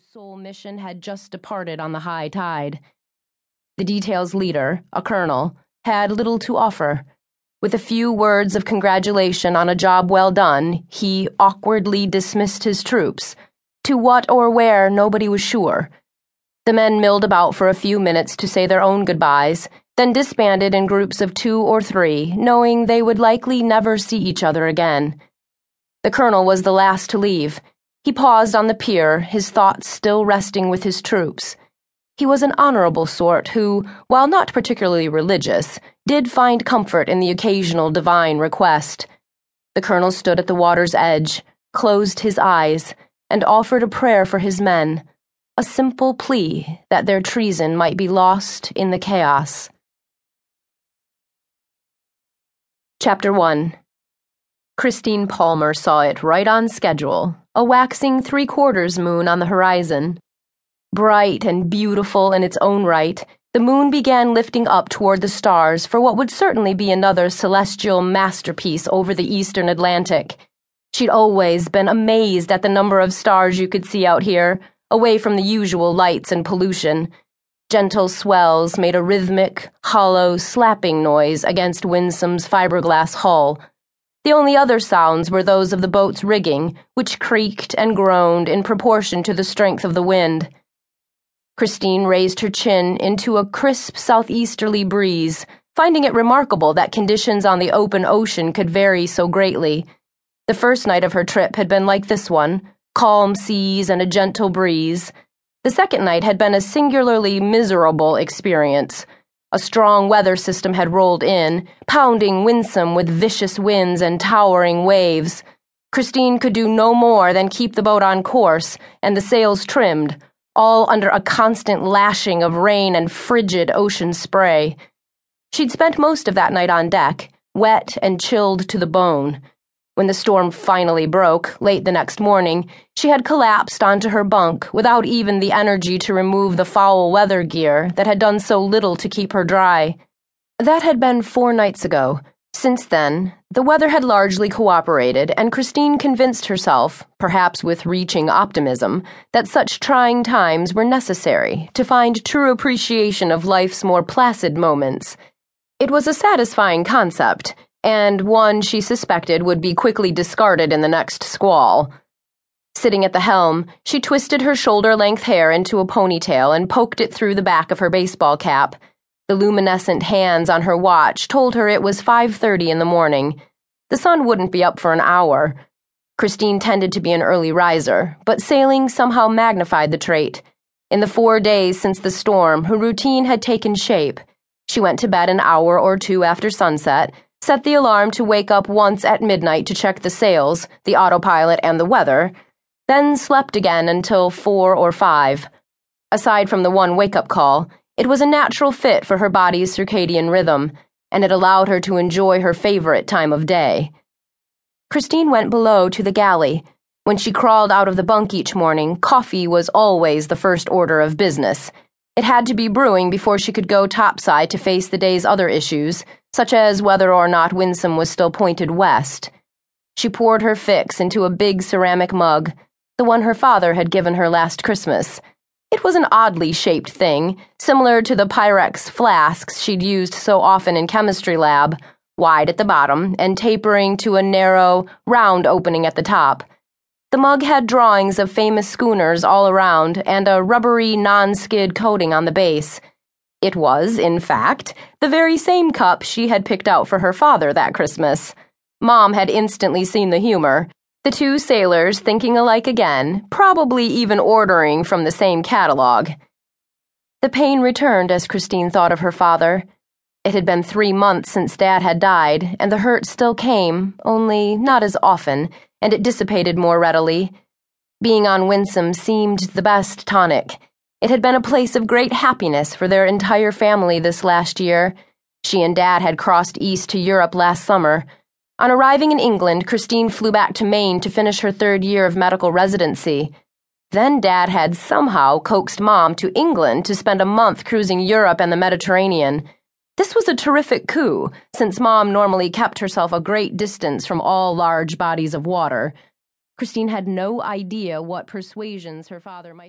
whose sole mission had just departed on the high tide. The detail's leader, a colonel, had little to offer. With a few words of congratulation on a job well done, he awkwardly dismissed his troops. To what or where, nobody was sure. The men milled about for a few minutes to say their own goodbyes, then disbanded in groups of two or three, knowing they would likely never see each other again. The colonel was the last to leave. He paused on the pier, his thoughts still resting with his troops. He was an honorable sort who, while not particularly religious, did find comfort in the occasional divine request. The colonel stood at the water's edge, closed his eyes, and offered a prayer for his men, a simple plea that their treason might be lost in the chaos. Chapter 1 Christine Palmer saw it right on schedule, a waxing three quarters moon on the horizon. Bright and beautiful in its own right, the moon began lifting up toward the stars for what would certainly be another celestial masterpiece over the eastern Atlantic. She'd always been amazed at the number of stars you could see out here, away from the usual lights and pollution. Gentle swells made a rhythmic, hollow, slapping noise against Winsome's fiberglass hull the only other sounds were those of the boat's rigging, which creaked and groaned in proportion to the strength of the wind. Christine raised her chin into a crisp southeasterly breeze, finding it remarkable that conditions on the open ocean could vary so greatly. The first night of her trip had been like this one calm seas and a gentle breeze. The second night had been a singularly miserable experience. A strong weather system had rolled in, pounding Winsome with vicious winds and towering waves. Christine could do no more than keep the boat on course and the sails trimmed, all under a constant lashing of rain and frigid ocean spray. She'd spent most of that night on deck, wet and chilled to the bone. When the storm finally broke, late the next morning, she had collapsed onto her bunk without even the energy to remove the foul weather gear that had done so little to keep her dry. That had been four nights ago. Since then, the weather had largely cooperated, and Christine convinced herself, perhaps with reaching optimism, that such trying times were necessary to find true appreciation of life's more placid moments. It was a satisfying concept and one she suspected would be quickly discarded in the next squall. Sitting at the helm, she twisted her shoulder length hair into a ponytail and poked it through the back of her baseball cap. The luminescent hands on her watch told her it was 5:30 in the morning. The sun wouldn't be up for an hour. Christine tended to be an early riser, but sailing somehow magnified the trait. In the 4 days since the storm, her routine had taken shape. She went to bed an hour or two after sunset set the alarm to wake up once at midnight to check the sails, the autopilot, and the weather, then slept again until four or five. Aside from the one wake up call, it was a natural fit for her body's circadian rhythm, and it allowed her to enjoy her favorite time of day. Christine went below to the galley. When she crawled out of the bunk each morning, coffee was always the first order of business. It had to be brewing before she could go topside to face the day's other issues such as whether or not Winsome was still pointed west. She poured her fix into a big ceramic mug, the one her father had given her last Christmas. It was an oddly shaped thing, similar to the Pyrex flasks she'd used so often in chemistry lab, wide at the bottom and tapering to a narrow, round opening at the top. The mug had drawings of famous schooners all around and a rubbery non skid coating on the base. It was, in fact, the very same cup she had picked out for her father that Christmas. Mom had instantly seen the humor. The two sailors thinking alike again, probably even ordering from the same catalog. The pain returned as Christine thought of her father. It had been three months since Dad had died, and the hurt still came, only not as often, and it dissipated more readily. Being on Winsome seemed the best tonic. It had been a place of great happiness for their entire family this last year. She and Dad had crossed east to Europe last summer. On arriving in England, Christine flew back to Maine to finish her third year of medical residency. Then Dad had somehow coaxed Mom to England to spend a month cruising Europe and the Mediterranean. This was a terrific coup, since Mom normally kept herself a great distance from all large bodies of water. Christine had no idea what persuasions her father might